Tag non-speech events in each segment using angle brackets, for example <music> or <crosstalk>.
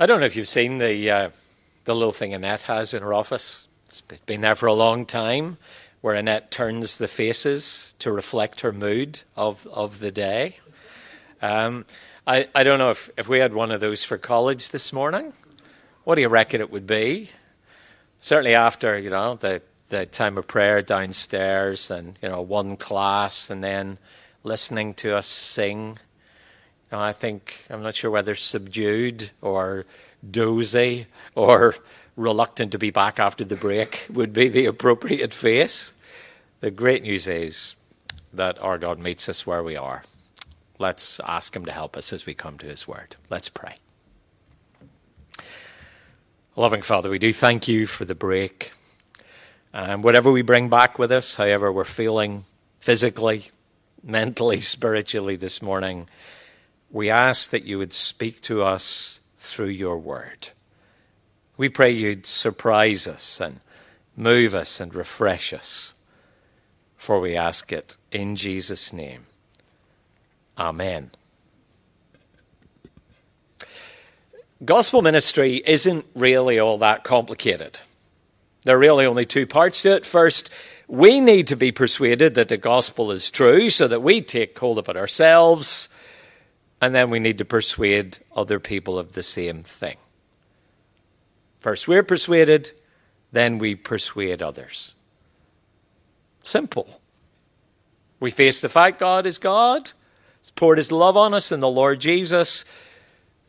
I don't know if you've seen the uh, the little thing Annette has in her office. It's been there for a long time, where Annette turns the faces to reflect her mood of of the day. Um, I I don't know if if we had one of those for college this morning. What do you reckon it would be? Certainly after you know the the time of prayer downstairs and you know one class and then listening to us sing I think, I'm not sure whether subdued or dozy or reluctant to be back after the break would be the appropriate face. The great news is that our God meets us where we are. Let's ask Him to help us as we come to His Word. Let's pray. Loving Father, we do thank you for the break. And whatever we bring back with us, however we're feeling physically, mentally, <laughs> spiritually this morning, we ask that you would speak to us through your word. We pray you'd surprise us and move us and refresh us. For we ask it in Jesus' name. Amen. Gospel ministry isn't really all that complicated. There are really only two parts to it. First, we need to be persuaded that the gospel is true so that we take hold of it ourselves and then we need to persuade other people of the same thing. First, we're persuaded, then we persuade others. Simple. We face the fact God is God, He's poured His love on us in the Lord Jesus.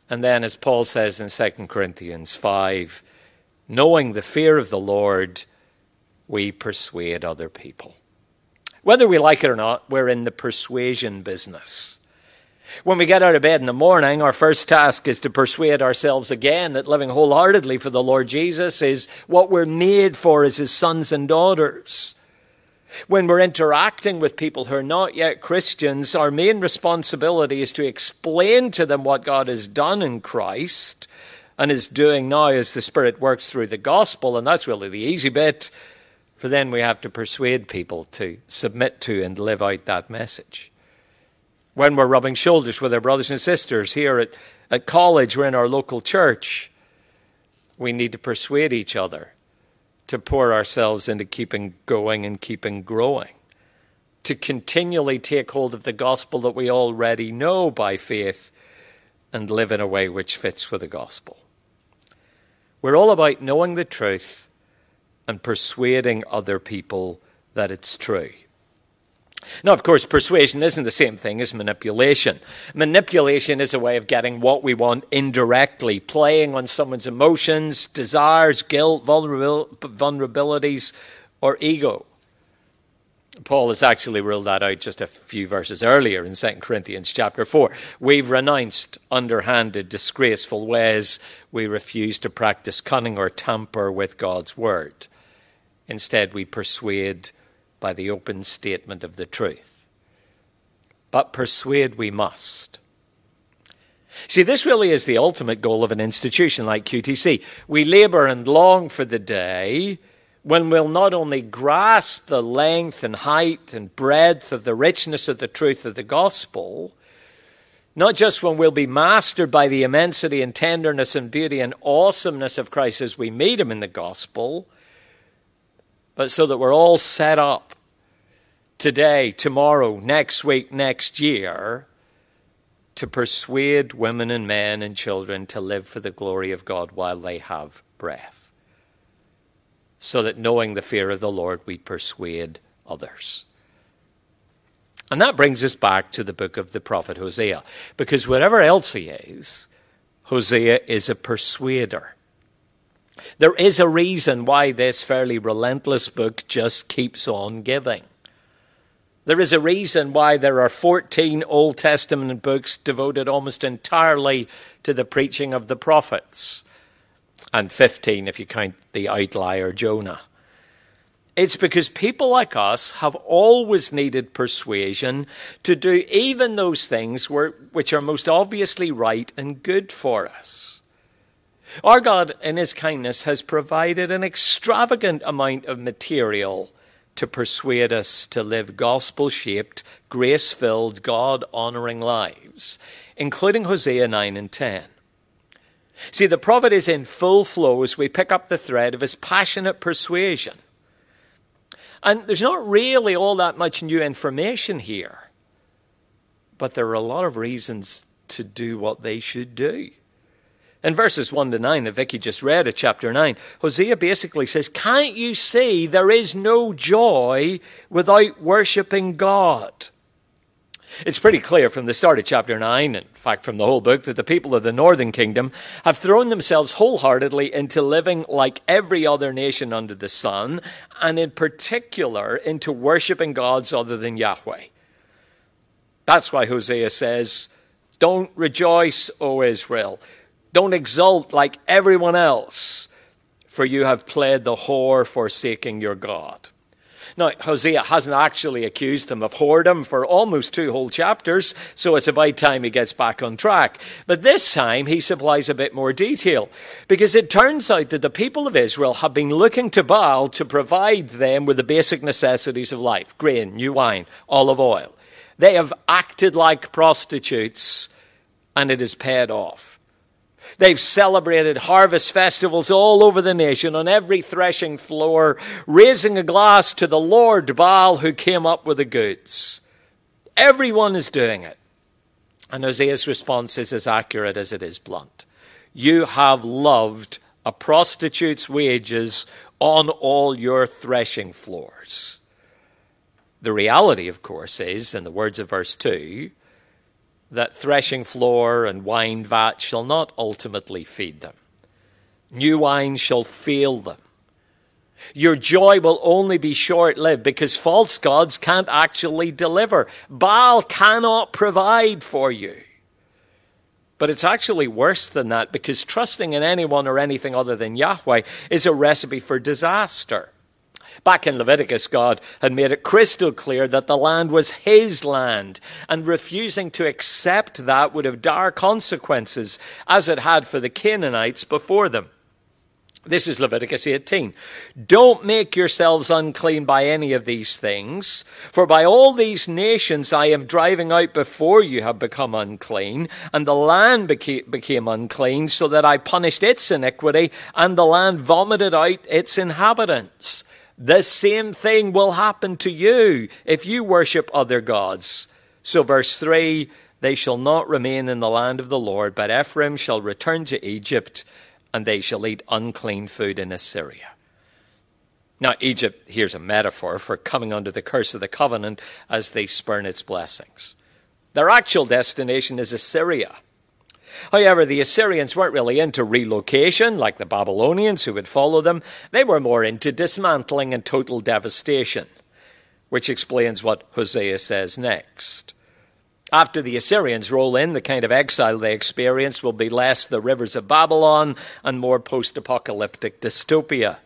And then, as Paul says in 2 Corinthians 5, knowing the fear of the Lord, we persuade other people. Whether we like it or not, we're in the persuasion business. When we get out of bed in the morning, our first task is to persuade ourselves again that living wholeheartedly for the Lord Jesus is what we're made for as his sons and daughters. When we're interacting with people who are not yet Christians, our main responsibility is to explain to them what God has done in Christ and is doing now as the Spirit works through the gospel. And that's really the easy bit, for then we have to persuade people to submit to and live out that message when we're rubbing shoulders with our brothers and sisters here at, at college or in our local church, we need to persuade each other to pour ourselves into keeping going and keeping growing, to continually take hold of the gospel that we already know by faith and live in a way which fits with the gospel. We're all about knowing the truth and persuading other people that it's true. Now, of course, persuasion isn't the same thing as manipulation. Manipulation is a way of getting what we want indirectly, playing on someone's emotions, desires, guilt, vulnerabilities, or ego. Paul has actually ruled that out just a few verses earlier in 2 Corinthians chapter 4. We've renounced underhanded, disgraceful ways. We refuse to practice cunning or tamper with God's word. Instead, we persuade by the open statement of the truth. But persuade we must. See, this really is the ultimate goal of an institution like QTC. We labour and long for the day when we'll not only grasp the length and height and breadth of the richness of the truth of the gospel, not just when we'll be mastered by the immensity and tenderness and beauty and awesomeness of Christ as we meet him in the gospel, but so that we're all set up today, tomorrow, next week, next year to persuade women and men and children to live for the glory of God while they have breath. So that knowing the fear of the Lord, we persuade others. And that brings us back to the book of the prophet Hosea. Because whatever else he is, Hosea is a persuader. There is a reason why this fairly relentless book just keeps on giving. There is a reason why there are 14 Old Testament books devoted almost entirely to the preaching of the prophets, and 15 if you count the outlier Jonah. It's because people like us have always needed persuasion to do even those things which are most obviously right and good for us. Our God, in His kindness, has provided an extravagant amount of material to persuade us to live gospel shaped, grace filled, God honoring lives, including Hosea 9 and 10. See, the prophet is in full flow as we pick up the thread of his passionate persuasion. And there's not really all that much new information here, but there are a lot of reasons to do what they should do. In verses 1 to 9 that Vicky just read at chapter 9, Hosea basically says, Can't you see there is no joy without worshipping God? It's pretty clear from the start of chapter 9, in fact, from the whole book, that the people of the northern kingdom have thrown themselves wholeheartedly into living like every other nation under the sun, and in particular into worshipping gods other than Yahweh. That's why Hosea says, Don't rejoice, O Israel. Don't exult like everyone else, for you have played the whore forsaking your God. Now, Hosea hasn't actually accused them of whoredom for almost two whole chapters, so it's about time he gets back on track. But this time he supplies a bit more detail, because it turns out that the people of Israel have been looking to Baal to provide them with the basic necessities of life grain, new wine, olive oil. They have acted like prostitutes, and it has paid off. They've celebrated harvest festivals all over the nation on every threshing floor, raising a glass to the Lord Baal who came up with the goods. Everyone is doing it. And Hosea's response is as accurate as it is blunt. You have loved a prostitute's wages on all your threshing floors. The reality, of course, is, in the words of verse 2, that threshing floor and wine vat shall not ultimately feed them. New wine shall fail them. Your joy will only be short lived because false gods can't actually deliver. Baal cannot provide for you. But it's actually worse than that because trusting in anyone or anything other than Yahweh is a recipe for disaster. Back in Leviticus, God had made it crystal clear that the land was his land, and refusing to accept that would have dire consequences, as it had for the Canaanites before them. This is Leviticus 18. Don't make yourselves unclean by any of these things, for by all these nations I am driving out before you have become unclean, and the land became unclean, so that I punished its iniquity, and the land vomited out its inhabitants. The same thing will happen to you if you worship other gods. So, verse 3 They shall not remain in the land of the Lord, but Ephraim shall return to Egypt, and they shall eat unclean food in Assyria. Now, Egypt, here's a metaphor for coming under the curse of the covenant as they spurn its blessings. Their actual destination is Assyria. However, the Assyrians weren't really into relocation like the Babylonians who would follow them. They were more into dismantling and total devastation, which explains what Hosea says next. After the Assyrians roll in, the kind of exile they experience will be less the rivers of Babylon and more post apocalyptic dystopia.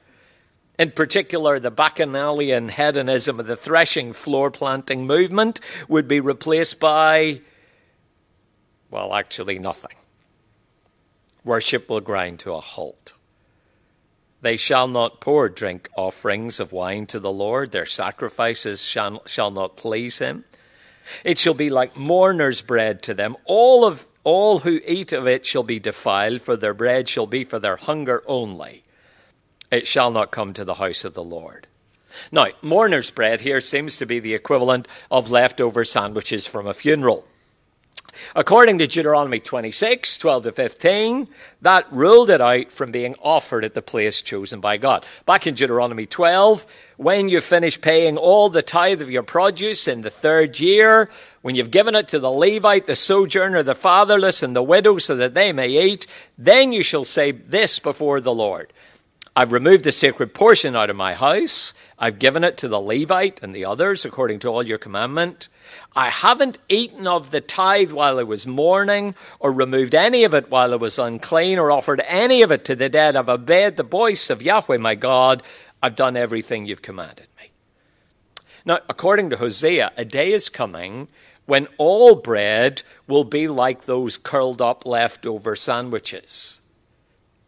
In particular, the bacchanalian hedonism of the threshing floor planting movement would be replaced by, well, actually nothing worship will grind to a halt. They shall not pour drink offerings of wine to the Lord, their sacrifices shall, shall not please him. It shall be like mourner's bread to them. All of all who eat of it shall be defiled, for their bread shall be for their hunger only. It shall not come to the house of the Lord. Now, mourner's bread here seems to be the equivalent of leftover sandwiches from a funeral. According to Deuteronomy 26, 12 to 15, that ruled it out from being offered at the place chosen by God. Back in Deuteronomy 12, when you finish paying all the tithe of your produce in the third year, when you've given it to the Levite, the sojourner, the fatherless, and the widow so that they may eat, then you shall say this before the Lord. I've removed the sacred portion out of my house. I've given it to the Levite and the others according to all your commandment. I haven't eaten of the tithe while I was mourning, or removed any of it while I was unclean, or offered any of it to the dead. I've obeyed the voice of Yahweh my God. I've done everything you've commanded me. Now, according to Hosea, a day is coming when all bread will be like those curled up leftover sandwiches.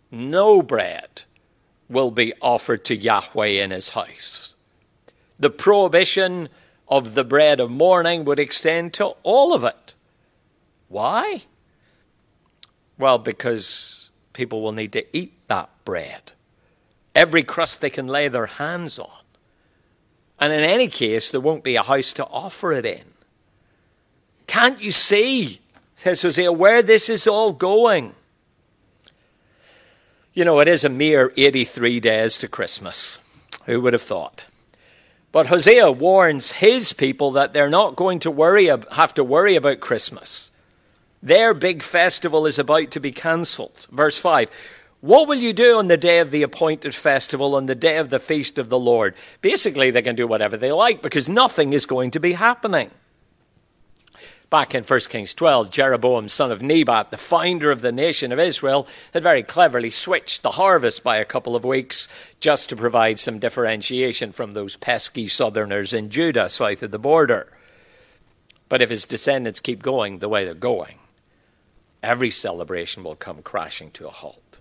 No bread will be offered to Yahweh in his house. The prohibition of the bread of mourning would extend to all of it. Why? Well, because people will need to eat that bread. Every crust they can lay their hands on. And in any case, there won't be a house to offer it in. Can't you see, says Hosea, where this is all going? You know, it is a mere 83 days to Christmas. Who would have thought? But Hosea warns his people that they're not going to worry, have to worry about Christmas. Their big festival is about to be cancelled. Verse 5 What will you do on the day of the appointed festival, on the day of the feast of the Lord? Basically, they can do whatever they like because nothing is going to be happening. Back in 1 Kings 12, Jeroboam, son of Nebat, the founder of the nation of Israel, had very cleverly switched the harvest by a couple of weeks just to provide some differentiation from those pesky southerners in Judah south of the border. But if his descendants keep going the way they're going, every celebration will come crashing to a halt.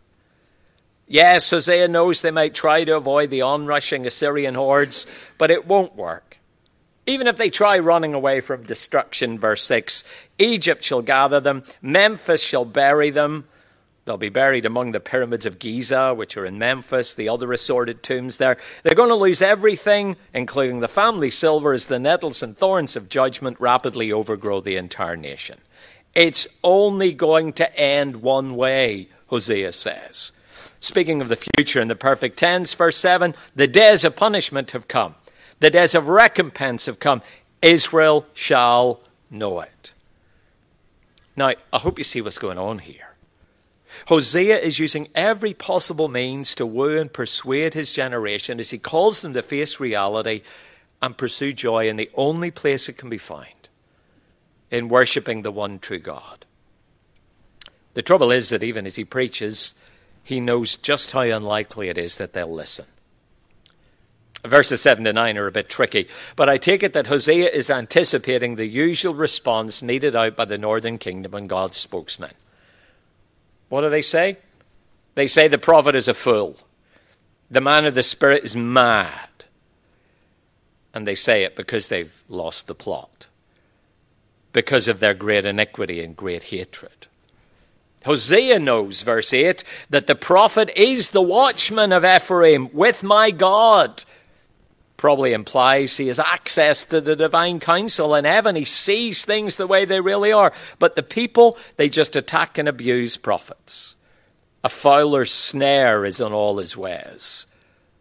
Yes, Hosea knows they might try to avoid the onrushing Assyrian hordes, but it won't work. Even if they try running away from destruction, verse 6, Egypt shall gather them, Memphis shall bury them. They'll be buried among the pyramids of Giza, which are in Memphis, the other assorted tombs there. They're going to lose everything, including the family silver, as the nettles and thorns of judgment rapidly overgrow the entire nation. It's only going to end one way, Hosea says. Speaking of the future in the perfect tense, verse 7 the days of punishment have come, the days of recompense have come. Israel shall know it. Now, I hope you see what's going on here. Hosea is using every possible means to woo and persuade his generation as he calls them to face reality and pursue joy in the only place it can be found in worshipping the one true God. The trouble is that even as he preaches, he knows just how unlikely it is that they'll listen. Verses 7 to 9 are a bit tricky, but I take it that Hosea is anticipating the usual response meted out by the northern kingdom and God's spokesman. What do they say? They say the prophet is a fool. The man of the Spirit is mad. And they say it because they've lost the plot because of their great iniquity and great hatred. Hosea knows, verse 8, that the prophet is the watchman of Ephraim with my God. Probably implies he has access to the divine council in heaven. He sees things the way they really are. But the people, they just attack and abuse prophets. A fowler's snare is on all his ways,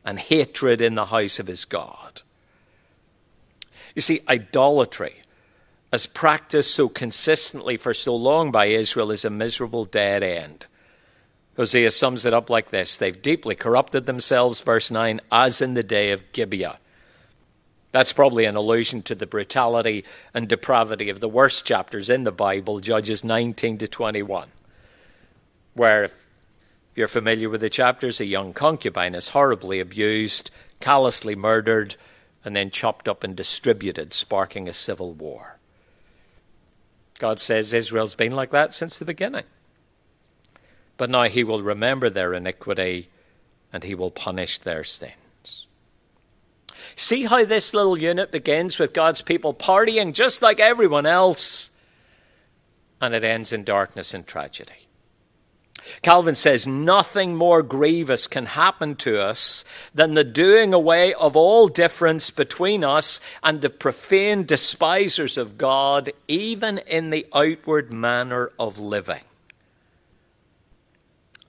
and hatred in the house of his God. You see, idolatry as practiced so consistently for so long by Israel, is a miserable dead end. Hosea sums it up like this They've deeply corrupted themselves, verse 9, as in the day of Gibeah. That's probably an allusion to the brutality and depravity of the worst chapters in the Bible, Judges 19 to 21, where, if you're familiar with the chapters, a young concubine is horribly abused, callously murdered, and then chopped up and distributed, sparking a civil war. God says Israel's been like that since the beginning. But now he will remember their iniquity and he will punish their sins. See how this little unit begins with God's people partying just like everyone else, and it ends in darkness and tragedy. Calvin says nothing more grievous can happen to us than the doing away of all difference between us and the profane despisers of God, even in the outward manner of living.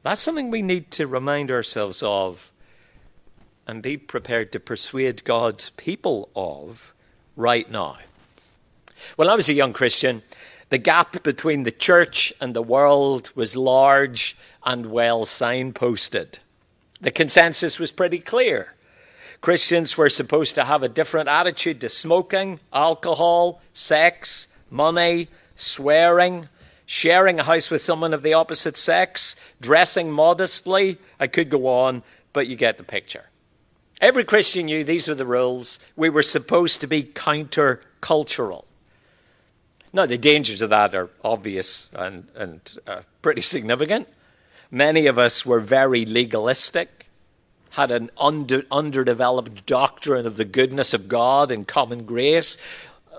That's something we need to remind ourselves of and be prepared to persuade God's people of right now. When I was a young Christian, the gap between the church and the world was large and well signposted. The consensus was pretty clear. Christians were supposed to have a different attitude to smoking, alcohol, sex, money, swearing, sharing a house with someone of the opposite sex, dressing modestly. I could go on, but you get the picture. Every Christian knew these were the rules. We were supposed to be counter cultural. Now, the dangers of that are obvious and, and uh, pretty significant. Many of us were very legalistic, had an under, underdeveloped doctrine of the goodness of God and common grace.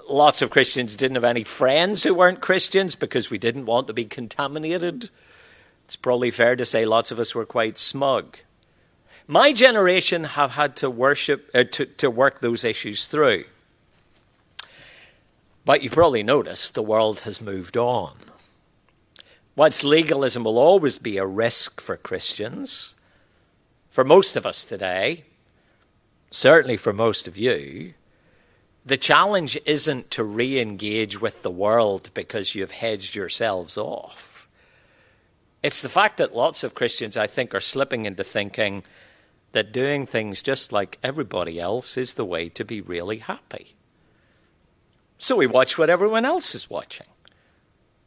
Lots of Christians didn't have any friends who weren't Christians because we didn't want to be contaminated It's probably fair to say lots of us were quite smug. My generation have had to worship uh, to, to work those issues through. But you probably noticed the world has moved on. Whilst legalism will always be a risk for Christians, for most of us today, certainly for most of you, the challenge isn't to re engage with the world because you've hedged yourselves off. It's the fact that lots of Christians, I think, are slipping into thinking that doing things just like everybody else is the way to be really happy. So we watch what everyone else is watching.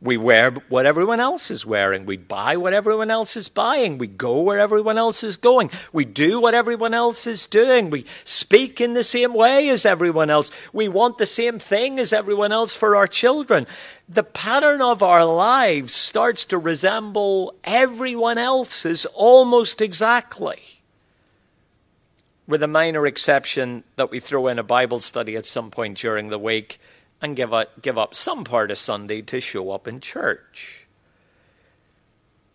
We wear what everyone else is wearing. We buy what everyone else is buying. We go where everyone else is going. We do what everyone else is doing. We speak in the same way as everyone else. We want the same thing as everyone else for our children. The pattern of our lives starts to resemble everyone else's almost exactly. With a minor exception that we throw in a Bible study at some point during the week and give up, give up some part of Sunday to show up in church.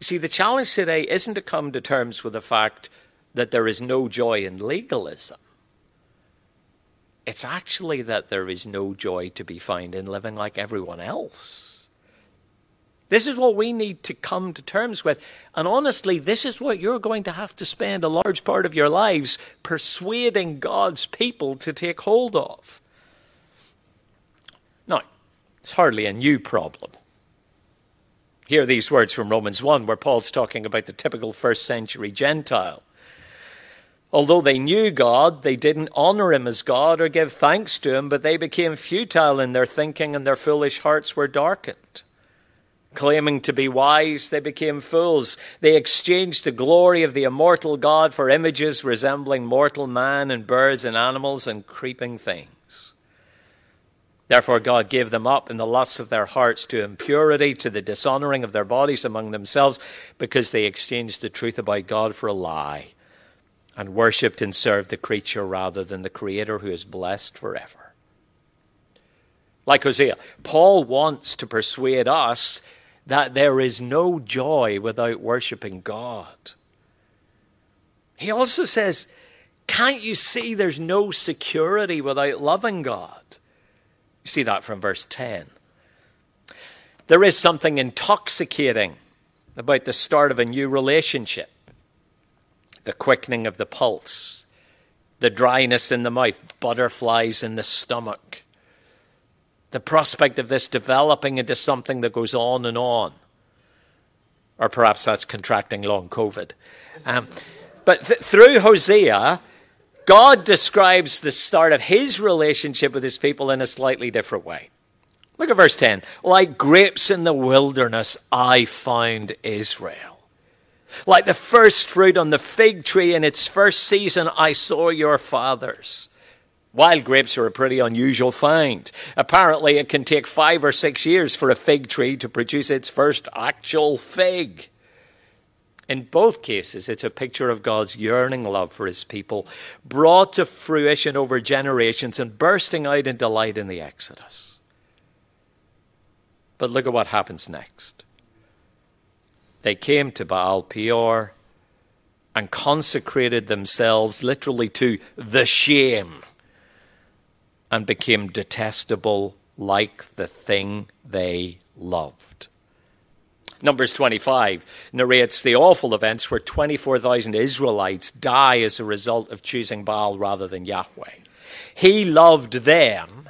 See, the challenge today isn't to come to terms with the fact that there is no joy in legalism. It's actually that there is no joy to be found in living like everyone else. This is what we need to come to terms with. And honestly, this is what you're going to have to spend a large part of your lives persuading God's people to take hold of. Now, it's hardly a new problem. Hear these words from Romans 1, where Paul's talking about the typical first century Gentile. Although they knew God, they didn't honor him as God or give thanks to him, but they became futile in their thinking and their foolish hearts were darkened. Claiming to be wise, they became fools. They exchanged the glory of the immortal God for images resembling mortal man and birds and animals and creeping things. Therefore, God gave them up in the lusts of their hearts to impurity, to the dishonoring of their bodies among themselves, because they exchanged the truth about God for a lie, and worshipped and served the creature rather than the Creator who is blessed forever. Like Hosea, Paul wants to persuade us that there is no joy without worshipping God. He also says, Can't you see there's no security without loving God? You see that from verse 10. There is something intoxicating about the start of a new relationship the quickening of the pulse, the dryness in the mouth, butterflies in the stomach, the prospect of this developing into something that goes on and on. Or perhaps that's contracting long COVID. Um, but th- through Hosea, God describes the start of his relationship with his people in a slightly different way. Look at verse 10. Like grapes in the wilderness, I found Israel. Like the first fruit on the fig tree in its first season, I saw your fathers. Wild grapes are a pretty unusual find. Apparently, it can take five or six years for a fig tree to produce its first actual fig. In both cases, it's a picture of God's yearning love for his people, brought to fruition over generations and bursting out in delight in the Exodus. But look at what happens next. They came to Baal Peor and consecrated themselves literally to the shame and became detestable like the thing they loved. Numbers 25 narrates the awful events where 24,000 Israelites die as a result of choosing Baal rather than Yahweh. He loved them.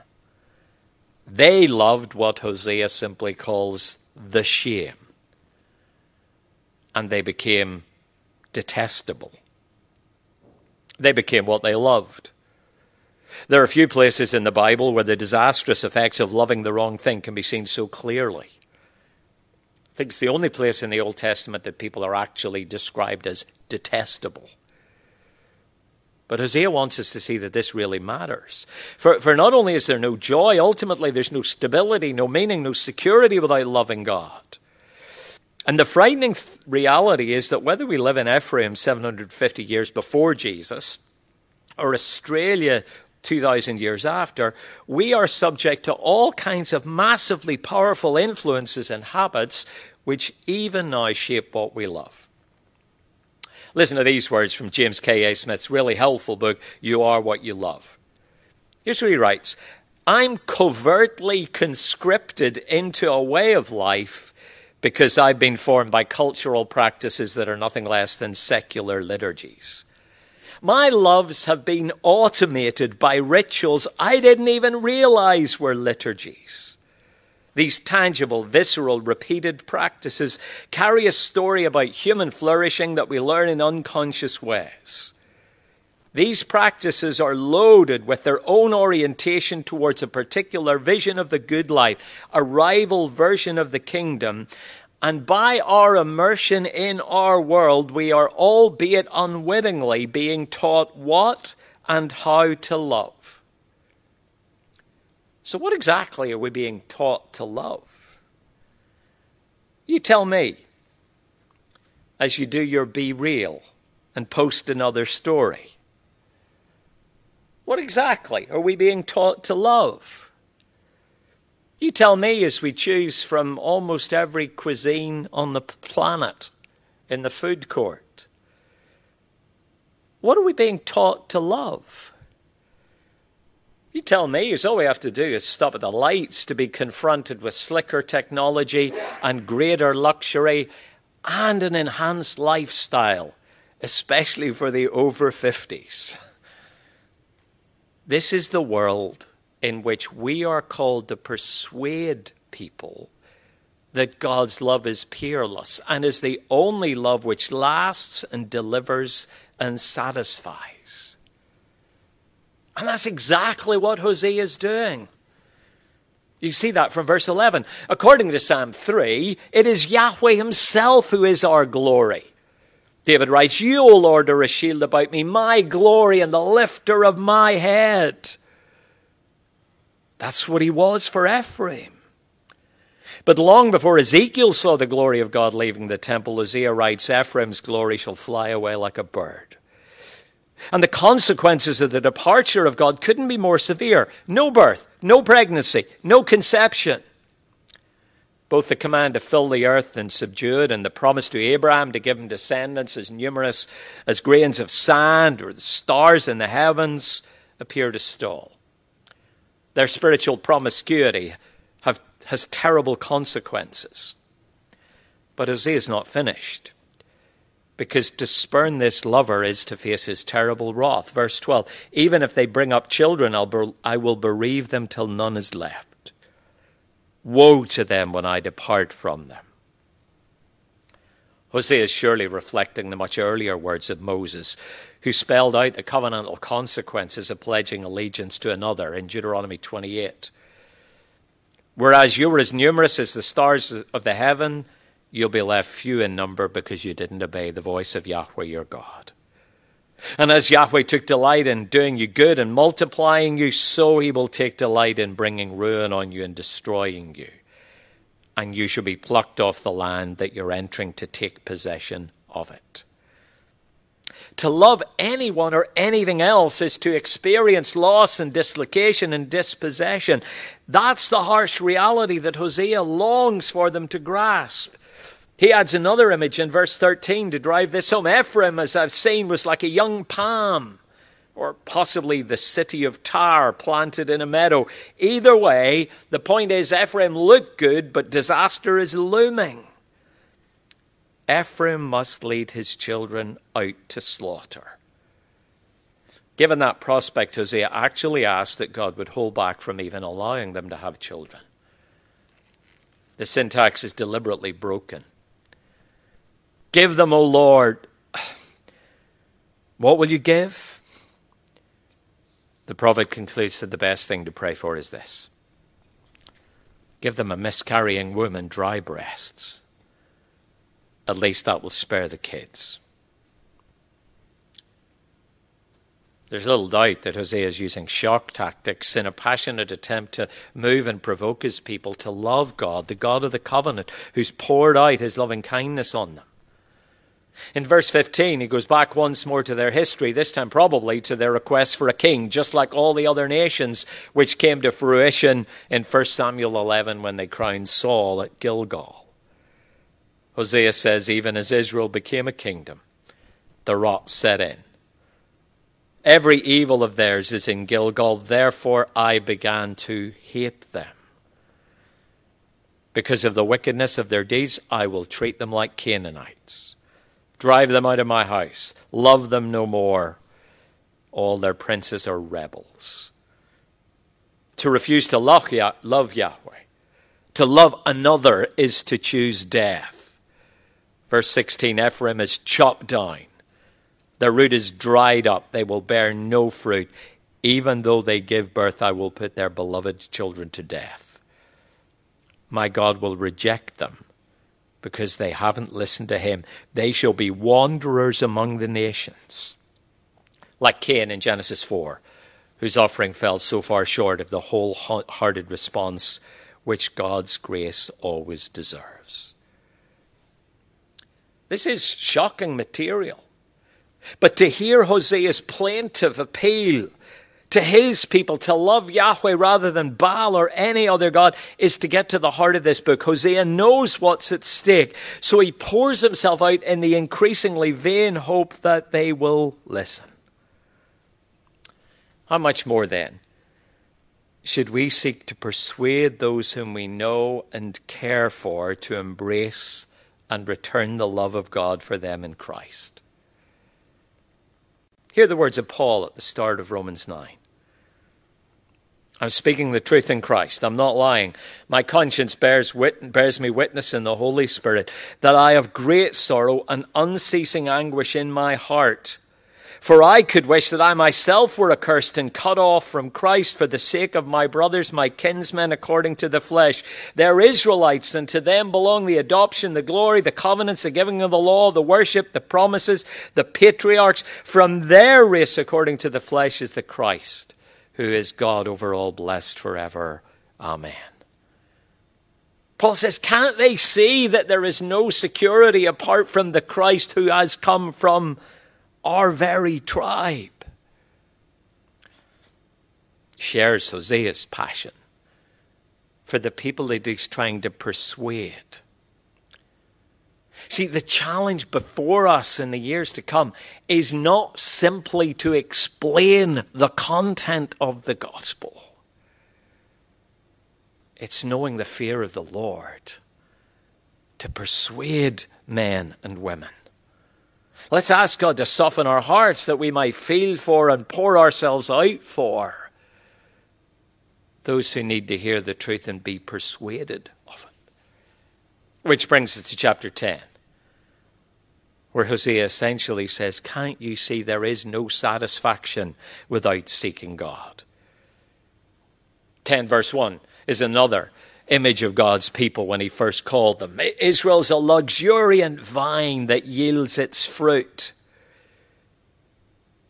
They loved what Hosea simply calls the shame. And they became detestable. They became what they loved. There are a few places in the Bible where the disastrous effects of loving the wrong thing can be seen so clearly. I think it's the only place in the Old Testament that people are actually described as detestable. But Hosea wants us to see that this really matters. For, for not only is there no joy, ultimately there's no stability, no meaning, no security without loving God. And the frightening th- reality is that whether we live in Ephraim 750 years before Jesus, or Australia 2,000 years after, we are subject to all kinds of massively powerful influences and habits which even now shape what we love. Listen to these words from James K.A. Smith's really helpful book, You Are What You Love. Here's what he writes I'm covertly conscripted into a way of life because I've been formed by cultural practices that are nothing less than secular liturgies. My loves have been automated by rituals I didn't even realize were liturgies. These tangible, visceral, repeated practices carry a story about human flourishing that we learn in unconscious ways. These practices are loaded with their own orientation towards a particular vision of the good life, a rival version of the kingdom, and by our immersion in our world, we are, albeit unwittingly, being taught what and how to love. So, what exactly are we being taught to love? You tell me as you do your Be Real and post another story. What exactly are we being taught to love? You tell me as we choose from almost every cuisine on the planet in the food court. What are we being taught to love? You tell me, as all we have to do is stop at the lights to be confronted with slicker technology and greater luxury and an enhanced lifestyle, especially for the over 50s. <laughs> This is the world in which we are called to persuade people that God's love is peerless and is the only love which lasts and delivers and satisfies. And that's exactly what Hosea is doing. You see that from verse 11. According to Psalm 3, it is Yahweh Himself who is our glory. David writes, You, O Lord, are a shield about me, my glory and the lifter of my head. That's what he was for Ephraim. But long before Ezekiel saw the glory of God leaving the temple, Hosea writes, Ephraim's glory shall fly away like a bird. And the consequences of the departure of God couldn't be more severe. No birth, no pregnancy, no conception. Both the command to fill the earth and subdue it, and the promise to Abraham to give him descendants as numerous as grains of sand or the stars in the heavens appear to stall. Their spiritual promiscuity have, has terrible consequences. But Hosea is not finished. Because to spurn this lover is to face his terrible wrath. Verse 12 Even if they bring up children, I'll I will bereave them till none is left. Woe to them when I depart from them. Hosea is surely reflecting the much earlier words of Moses, who spelled out the covenantal consequences of pledging allegiance to another in Deuteronomy 28. Whereas you were as numerous as the stars of the heaven, you'll be left few in number because you didn't obey the voice of Yahweh your God. And as Yahweh took delight in doing you good and multiplying you, so he will take delight in bringing ruin on you and destroying you. And you shall be plucked off the land that you're entering to take possession of it. To love anyone or anything else is to experience loss and dislocation and dispossession. That's the harsh reality that Hosea longs for them to grasp. He adds another image in verse 13 to drive this home. Ephraim, as I've seen, was like a young palm, or possibly the city of Tyre planted in a meadow. Either way, the point is Ephraim looked good, but disaster is looming. Ephraim must lead his children out to slaughter. Given that prospect, Hosea actually asked that God would hold back from even allowing them to have children. The syntax is deliberately broken. Give them, O Lord. What will you give? The prophet concludes that the best thing to pray for is this give them a miscarrying womb and dry breasts at least that will spare the kids. There's little doubt that Hosea is using shock tactics in a passionate attempt to move and provoke his people to love God, the God of the covenant, who's poured out his loving kindness on them. In verse 15, he goes back once more to their history, this time probably to their request for a king, just like all the other nations which came to fruition in 1 Samuel 11 when they crowned Saul at Gilgal. Hosea says, even as Israel became a kingdom, the rot set in. Every evil of theirs is in Gilgal, therefore I began to hate them. Because of the wickedness of their deeds, I will treat them like Canaanites. Drive them out of my house. Love them no more. All their princes are rebels. To refuse to love, Yahweh, to love another, is to choose death. Verse 16 Ephraim is chopped down, their root is dried up, they will bear no fruit. Even though they give birth, I will put their beloved children to death. My God will reject them because they haven't listened to him. They shall be wanderers among the nations. Like Cain in Genesis 4, whose offering fell so far short of the wholehearted response which God's grace always deserves. This is shocking material. But to hear Hosea's plaintive appeal to his people to love Yahweh rather than Baal or any other God is to get to the heart of this book. Hosea knows what's at stake, so he pours himself out in the increasingly vain hope that they will listen. How much more then should we seek to persuade those whom we know and care for to embrace and return the love of God for them in Christ? Hear the words of Paul at the start of Romans 9. I'm speaking the truth in Christ. I'm not lying. My conscience bears, wit- bears me witness in the Holy Spirit that I have great sorrow and unceasing anguish in my heart. For I could wish that I myself were accursed and cut off from Christ for the sake of my brothers, my kinsmen according to the flesh. They're Israelites, and to them belong the adoption, the glory, the covenants, the giving of the law, the worship, the promises, the patriarchs. From their race according to the flesh is the Christ, who is God over all, blessed forever. Amen. Paul says, Can't they see that there is no security apart from the Christ who has come from our very tribe, shares Hosea's passion for the people that he's trying to persuade. See, the challenge before us in the years to come is not simply to explain the content of the gospel. It's knowing the fear of the Lord to persuade men and women Let's ask God to soften our hearts that we might feel for and pour ourselves out for those who need to hear the truth and be persuaded of it. Which brings us to chapter 10, where Hosea essentially says, Can't you see there is no satisfaction without seeking God? 10 verse 1 is another image of God's people when he first called them. Israel's a luxuriant vine that yields its fruit.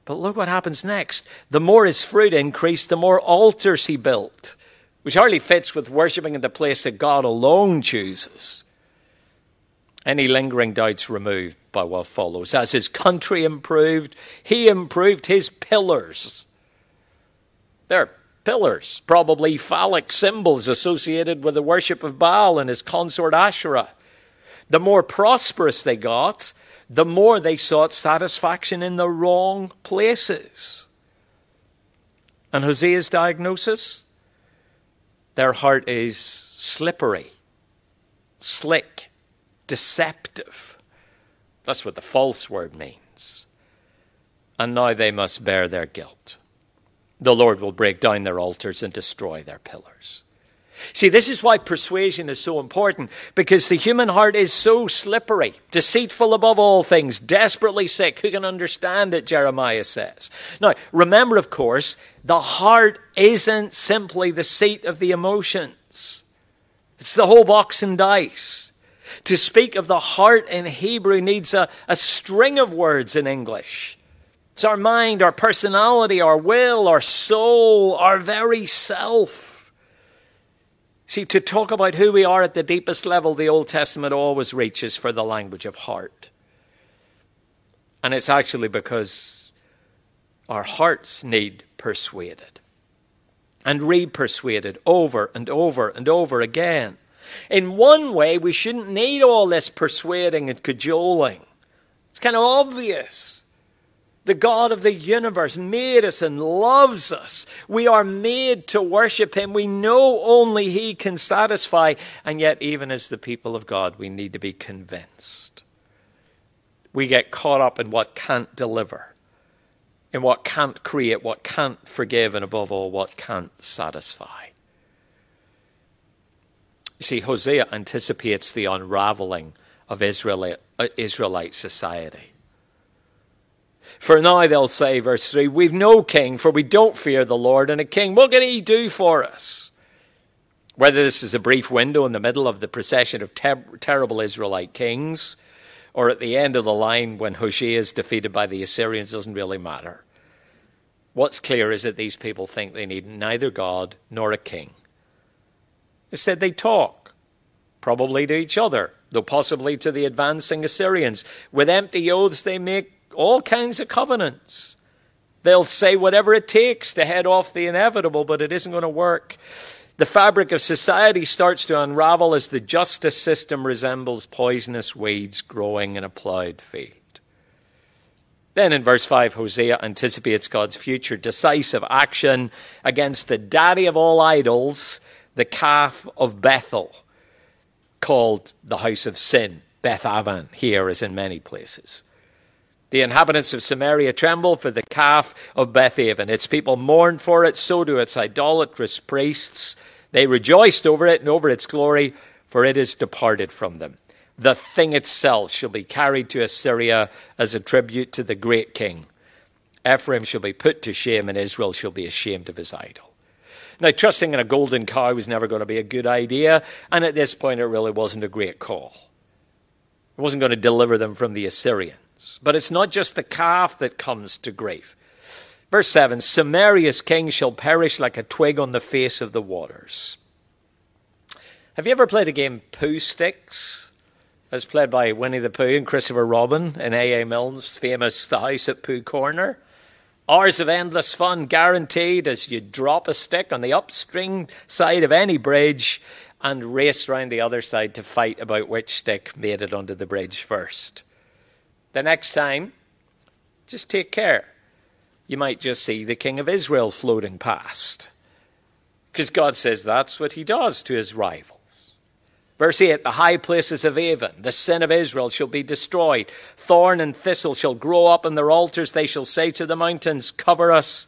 But look what happens next. The more his fruit increased, the more altars he built, which hardly fits with worshipping in the place that God alone chooses. Any lingering doubts removed by what follows. As his country improved, he improved his pillars. They're pillars, probably phallic symbols associated with the worship of Baal and his consort Asherah. The more prosperous they got, the more they sought satisfaction in the wrong places. And Hosea's diagnosis? Their heart is slippery, slick, deceptive. That's what the false word means. And now they must bear their guilt the Lord will break down their altars and destroy their pillars. See, this is why persuasion is so important, because the human heart is so slippery, deceitful above all things, desperately sick. Who can understand it, Jeremiah says. Now, remember, of course, the heart isn't simply the seat of the emotions, it's the whole box and dice. To speak of the heart in Hebrew needs a, a string of words in English. It's our mind, our personality, our will, our soul, our very self. See, to talk about who we are at the deepest level, the Old Testament always reaches for the language of heart. And it's actually because our hearts need persuaded and re persuaded over and over and over again. In one way, we shouldn't need all this persuading and cajoling. It's kind of obvious. The God of the universe made us and loves us. We are made to worship Him. We know only He can satisfy. And yet, even as the people of God, we need to be convinced. We get caught up in what can't deliver, in what can't create, what can't forgive, and above all, what can't satisfy. You see, Hosea anticipates the unraveling of Israelite, uh, Israelite society. For now, they'll say, verse 3, We've no king, for we don't fear the Lord, and a king, what can he do for us? Whether this is a brief window in the middle of the procession of ter- terrible Israelite kings, or at the end of the line when Hoshea is defeated by the Assyrians, doesn't really matter. What's clear is that these people think they need neither God nor a king. Instead, they talk, probably to each other, though possibly to the advancing Assyrians. With empty oaths, they make all kinds of covenants. They'll say whatever it takes to head off the inevitable, but it isn't going to work. The fabric of society starts to unravel as the justice system resembles poisonous weeds growing in a plowed field. Then in verse 5, Hosea anticipates God's future decisive action against the daddy of all idols, the calf of Bethel, called the house of sin, Beth Aven, here as in many places. The inhabitants of Samaria tremble for the calf of Bethaven. Its people mourn for it, so do its idolatrous priests. They rejoiced over it and over its glory, for it is departed from them. The thing itself shall be carried to Assyria as a tribute to the great king. Ephraim shall be put to shame, and Israel shall be ashamed of his idol. Now, trusting in a golden cow was never going to be a good idea, and at this point, it really wasn't a great call. It wasn't going to deliver them from the Assyrians. But it's not just the calf that comes to grief. Verse 7 Samaria's king shall perish like a twig on the face of the waters. Have you ever played a game Pooh Sticks? As played by Winnie the Pooh and Christopher Robin in A.A. Milne's famous The House at Pooh Corner. Hours of endless fun guaranteed as you drop a stick on the upstream side of any bridge and race round the other side to fight about which stick made it onto the bridge first. The next time, just take care. You might just see the king of Israel floating past. Because God says that's what he does to his rivals. Verse 8 The high places of Aven, the sin of Israel, shall be destroyed. Thorn and thistle shall grow up on their altars. They shall say to the mountains, Cover us,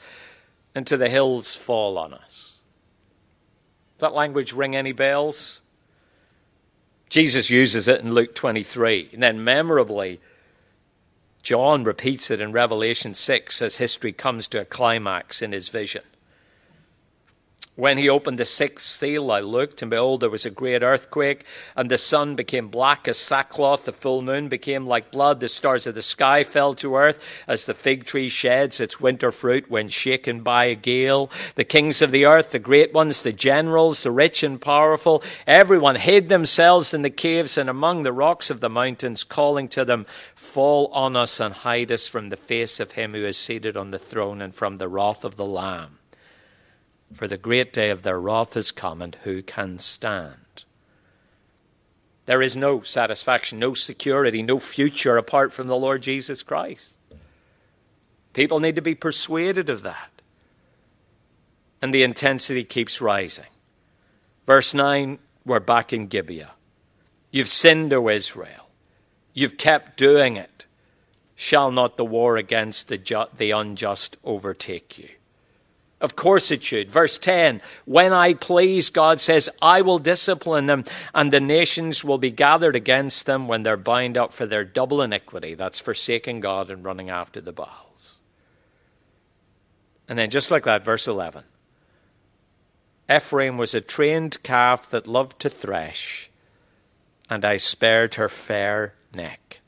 and to the hills, fall on us. Does that language ring any bells? Jesus uses it in Luke 23. And then, memorably, John repeats it in Revelation 6 as history comes to a climax in his vision. When he opened the sixth seal, I looked, and behold, there was a great earthquake, and the sun became black as sackcloth, the full moon became like blood, the stars of the sky fell to earth, as the fig tree sheds its winter fruit when shaken by a gale. The kings of the earth, the great ones, the generals, the rich and powerful, everyone hid themselves in the caves and among the rocks of the mountains, calling to them, Fall on us and hide us from the face of him who is seated on the throne and from the wrath of the Lamb. For the great day of their wrath is come, and who can stand? There is no satisfaction, no security, no future apart from the Lord Jesus Christ. People need to be persuaded of that. And the intensity keeps rising. Verse 9, we're back in Gibeah. You've sinned, O Israel. You've kept doing it. Shall not the war against the, ju- the unjust overtake you? Of course it should. Verse 10 When I please, God says, I will discipline them, and the nations will be gathered against them when they're bound up for their double iniquity. That's forsaking God and running after the Baals. And then, just like that, verse 11 Ephraim was a trained calf that loved to thresh, and I spared her fair neck.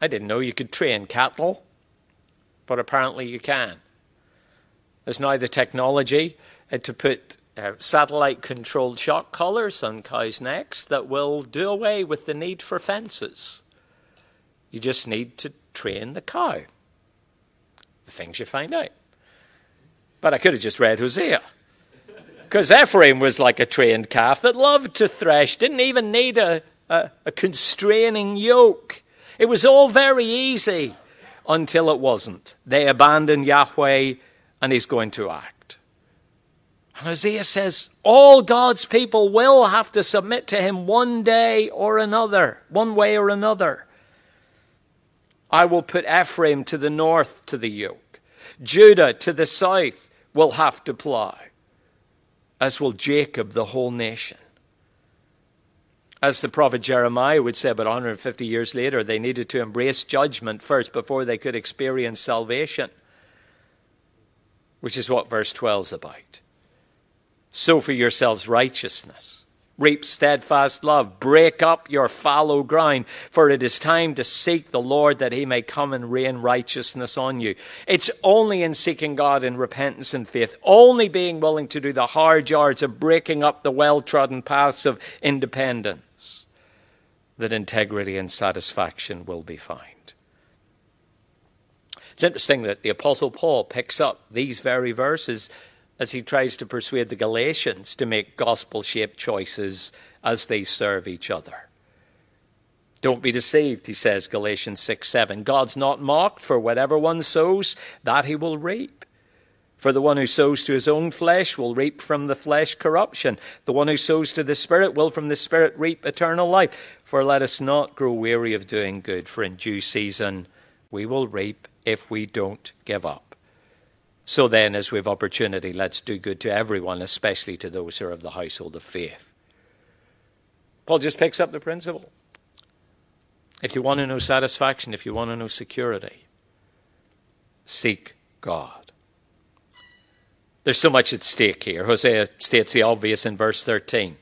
I didn't know you could train cattle but apparently you can. There's now the technology uh, to put uh, satellite controlled shock collars on cows' necks that will do away with the need for fences. You just need to train the cow. The things you find out. But I could have just read Hosea. Because Ephraim was like a trained calf that loved to thresh, didn't even need a, a, a constraining yoke. It was all very easy until it wasn't. They abandoned Yahweh and he's going to act. And Hosea says all God's people will have to submit to him one day or another, one way or another. I will put Ephraim to the north to the yoke, Judah to the south will have to plow, as will Jacob, the whole nation. As the prophet Jeremiah would say about 150 years later, they needed to embrace judgment first before they could experience salvation, which is what verse 12 is about. Sow for yourselves righteousness reap steadfast love. Break up your fallow ground, for it is time to seek the Lord that he may come and rain righteousness on you. It's only in seeking God in repentance and faith, only being willing to do the hard yards of breaking up the well trodden paths of independence, that integrity and satisfaction will be found. It's interesting that the Apostle Paul picks up these very verses as he tries to persuade the Galatians to make gospel shaped choices as they serve each other. Don't be deceived, he says, Galatians 6 7. God's not mocked, for whatever one sows, that he will reap. For the one who sows to his own flesh will reap from the flesh corruption. The one who sows to the Spirit will from the Spirit reap eternal life. For let us not grow weary of doing good, for in due season we will reap if we don't give up. So then, as we have opportunity, let's do good to everyone, especially to those who are of the household of faith. Paul just picks up the principle. If you want to know satisfaction, if you want to know security, seek God. There's so much at stake here. Hosea states the obvious in verse 13.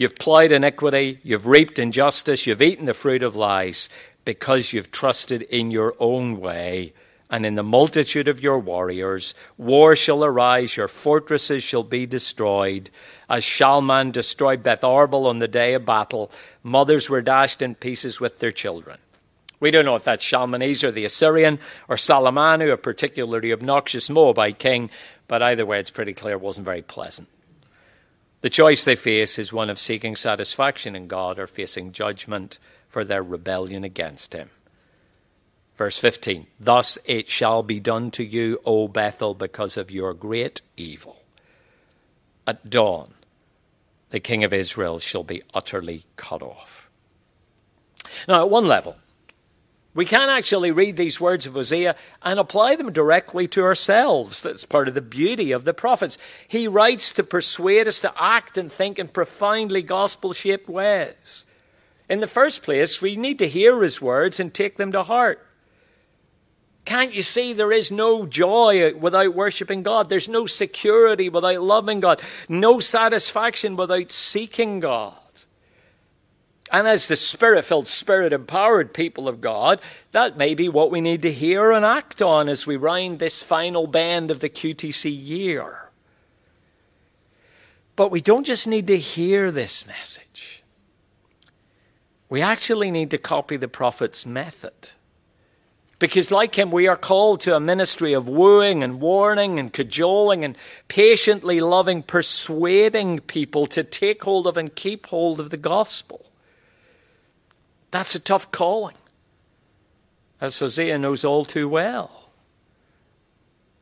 You've plowed iniquity, you've reaped injustice, you've eaten the fruit of lies because you've trusted in your own way and in the multitude of your warriors. War shall arise, your fortresses shall be destroyed. As Shalman destroyed Beth Arbel on the day of battle, mothers were dashed in pieces with their children. We don't know if that's Shalmaneser the Assyrian or Salamanu, a particularly obnoxious Moabite king, but either way, it's pretty clear it wasn't very pleasant. The choice they face is one of seeking satisfaction in God or facing judgment for their rebellion against Him. Verse 15 Thus it shall be done to you, O Bethel, because of your great evil. At dawn, the king of Israel shall be utterly cut off. Now, at one level, we can actually read these words of Hosea and apply them directly to ourselves. That's part of the beauty of the prophets. He writes to persuade us to act and think in profoundly gospel shaped ways. In the first place, we need to hear his words and take them to heart. Can't you see there is no joy without worshiping God? There's no security without loving God, no satisfaction without seeking God. And as the spirit filled, spirit empowered people of God, that may be what we need to hear and act on as we round this final bend of the QTC year. But we don't just need to hear this message, we actually need to copy the prophet's method. Because, like him, we are called to a ministry of wooing and warning and cajoling and patiently loving, persuading people to take hold of and keep hold of the gospel. That's a tough calling, as Hosea knows all too well.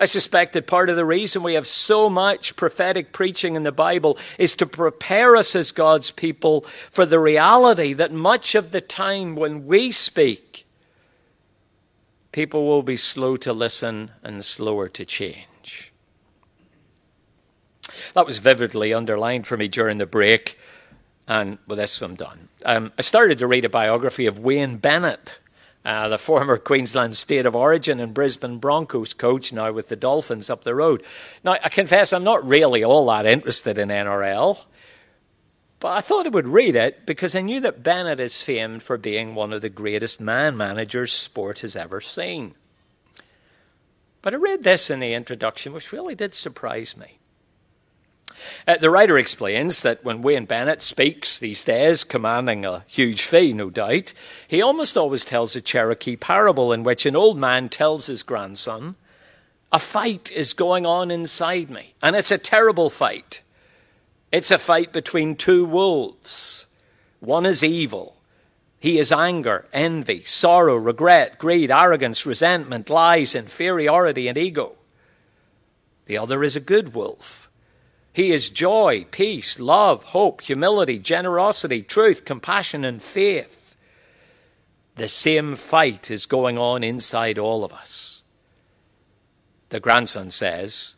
I suspect that part of the reason we have so much prophetic preaching in the Bible is to prepare us as God's people for the reality that much of the time when we speak, people will be slow to listen and slower to change. That was vividly underlined for me during the break, and with this I'm done. Um, I started to read a biography of Wayne Bennett, uh, the former <laughs> Queensland State of Origin and Brisbane Broncos coach, now with the Dolphins up the road. Now, I confess I'm not really all that interested in NRL. But I thought I would read it because I knew that Bennett is famed for being one of the greatest man managers sport has ever seen. But I read this in the introduction, which really did surprise me. Uh, the writer explains that when Wayne Bennett speaks these days, commanding a huge fee, no doubt, he almost always tells a Cherokee parable in which an old man tells his grandson A fight is going on inside me, and it's a terrible fight. It's a fight between two wolves. One is evil. He is anger, envy, sorrow, regret, greed, arrogance, resentment, lies, inferiority, and ego. The other is a good wolf. He is joy, peace, love, hope, humility, generosity, truth, compassion, and faith. The same fight is going on inside all of us. The grandson says,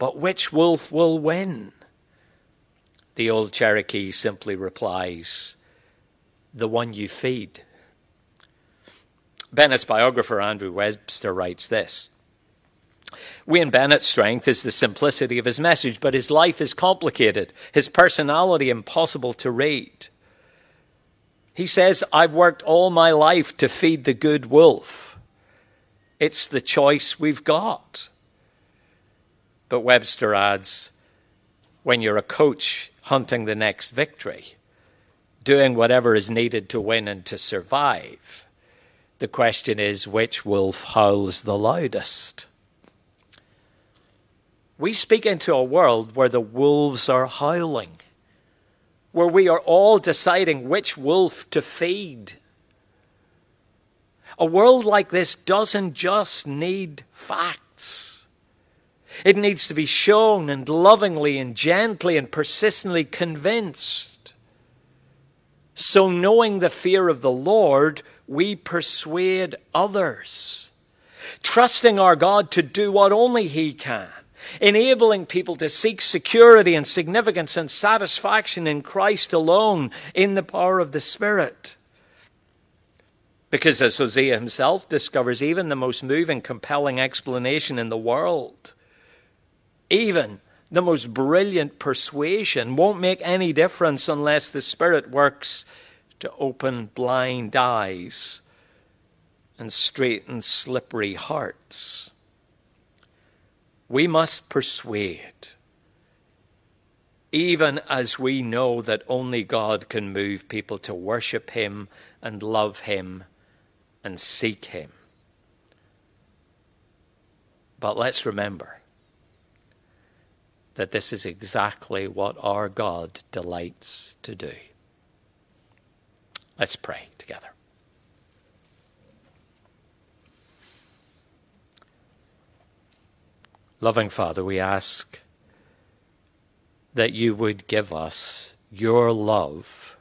But which wolf will win? The old Cherokee simply replies, The one you feed. Bennett's biographer Andrew Webster writes this Wayne Bennett's strength is the simplicity of his message, but his life is complicated, his personality impossible to read. He says, I've worked all my life to feed the good wolf. It's the choice we've got. But Webster adds, when you're a coach hunting the next victory, doing whatever is needed to win and to survive, the question is which wolf howls the loudest? We speak into a world where the wolves are howling, where we are all deciding which wolf to feed. A world like this doesn't just need facts. It needs to be shown and lovingly and gently and persistently convinced. So, knowing the fear of the Lord, we persuade others, trusting our God to do what only He can enabling people to seek security and significance and satisfaction in Christ alone in the power of the Spirit. Because as Hosea himself discovers, even the most moving, compelling explanation in the world, even the most brilliant persuasion won't make any difference unless the Spirit works to open blind eyes and straighten slippery hearts. We must persuade, even as we know that only God can move people to worship Him and love Him and seek Him. But let's remember that this is exactly what our God delights to do. Let's pray together. Loving Father, we ask that you would give us your love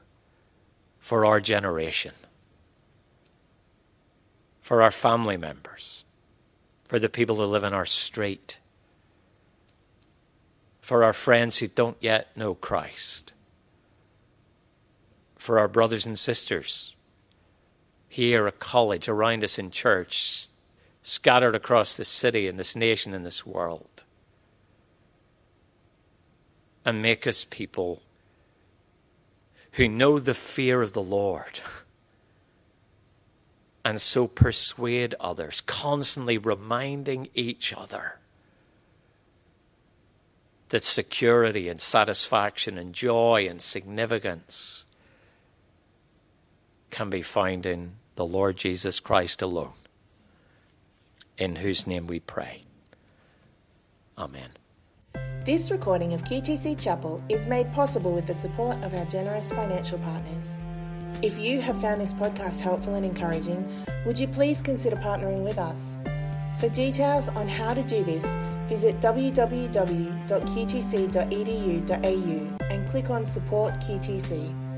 for our generation, for our family members, for the people who live in our street, for our friends who don't yet know Christ, for our brothers and sisters here at college, around us in church, scattered across this city and this nation and this world. And make us people who know the fear of the Lord <laughs> and so persuade others, constantly reminding each other that security and satisfaction and joy and significance can be found in the Lord Jesus Christ alone in whose name we pray. Amen. This recording of QTC Chapel is made possible with the support of our generous financial partners. If you have found this podcast helpful and encouraging, would you please consider partnering with us? For details on how to do this, visit www.qtc.edu.au and click on Support QTC.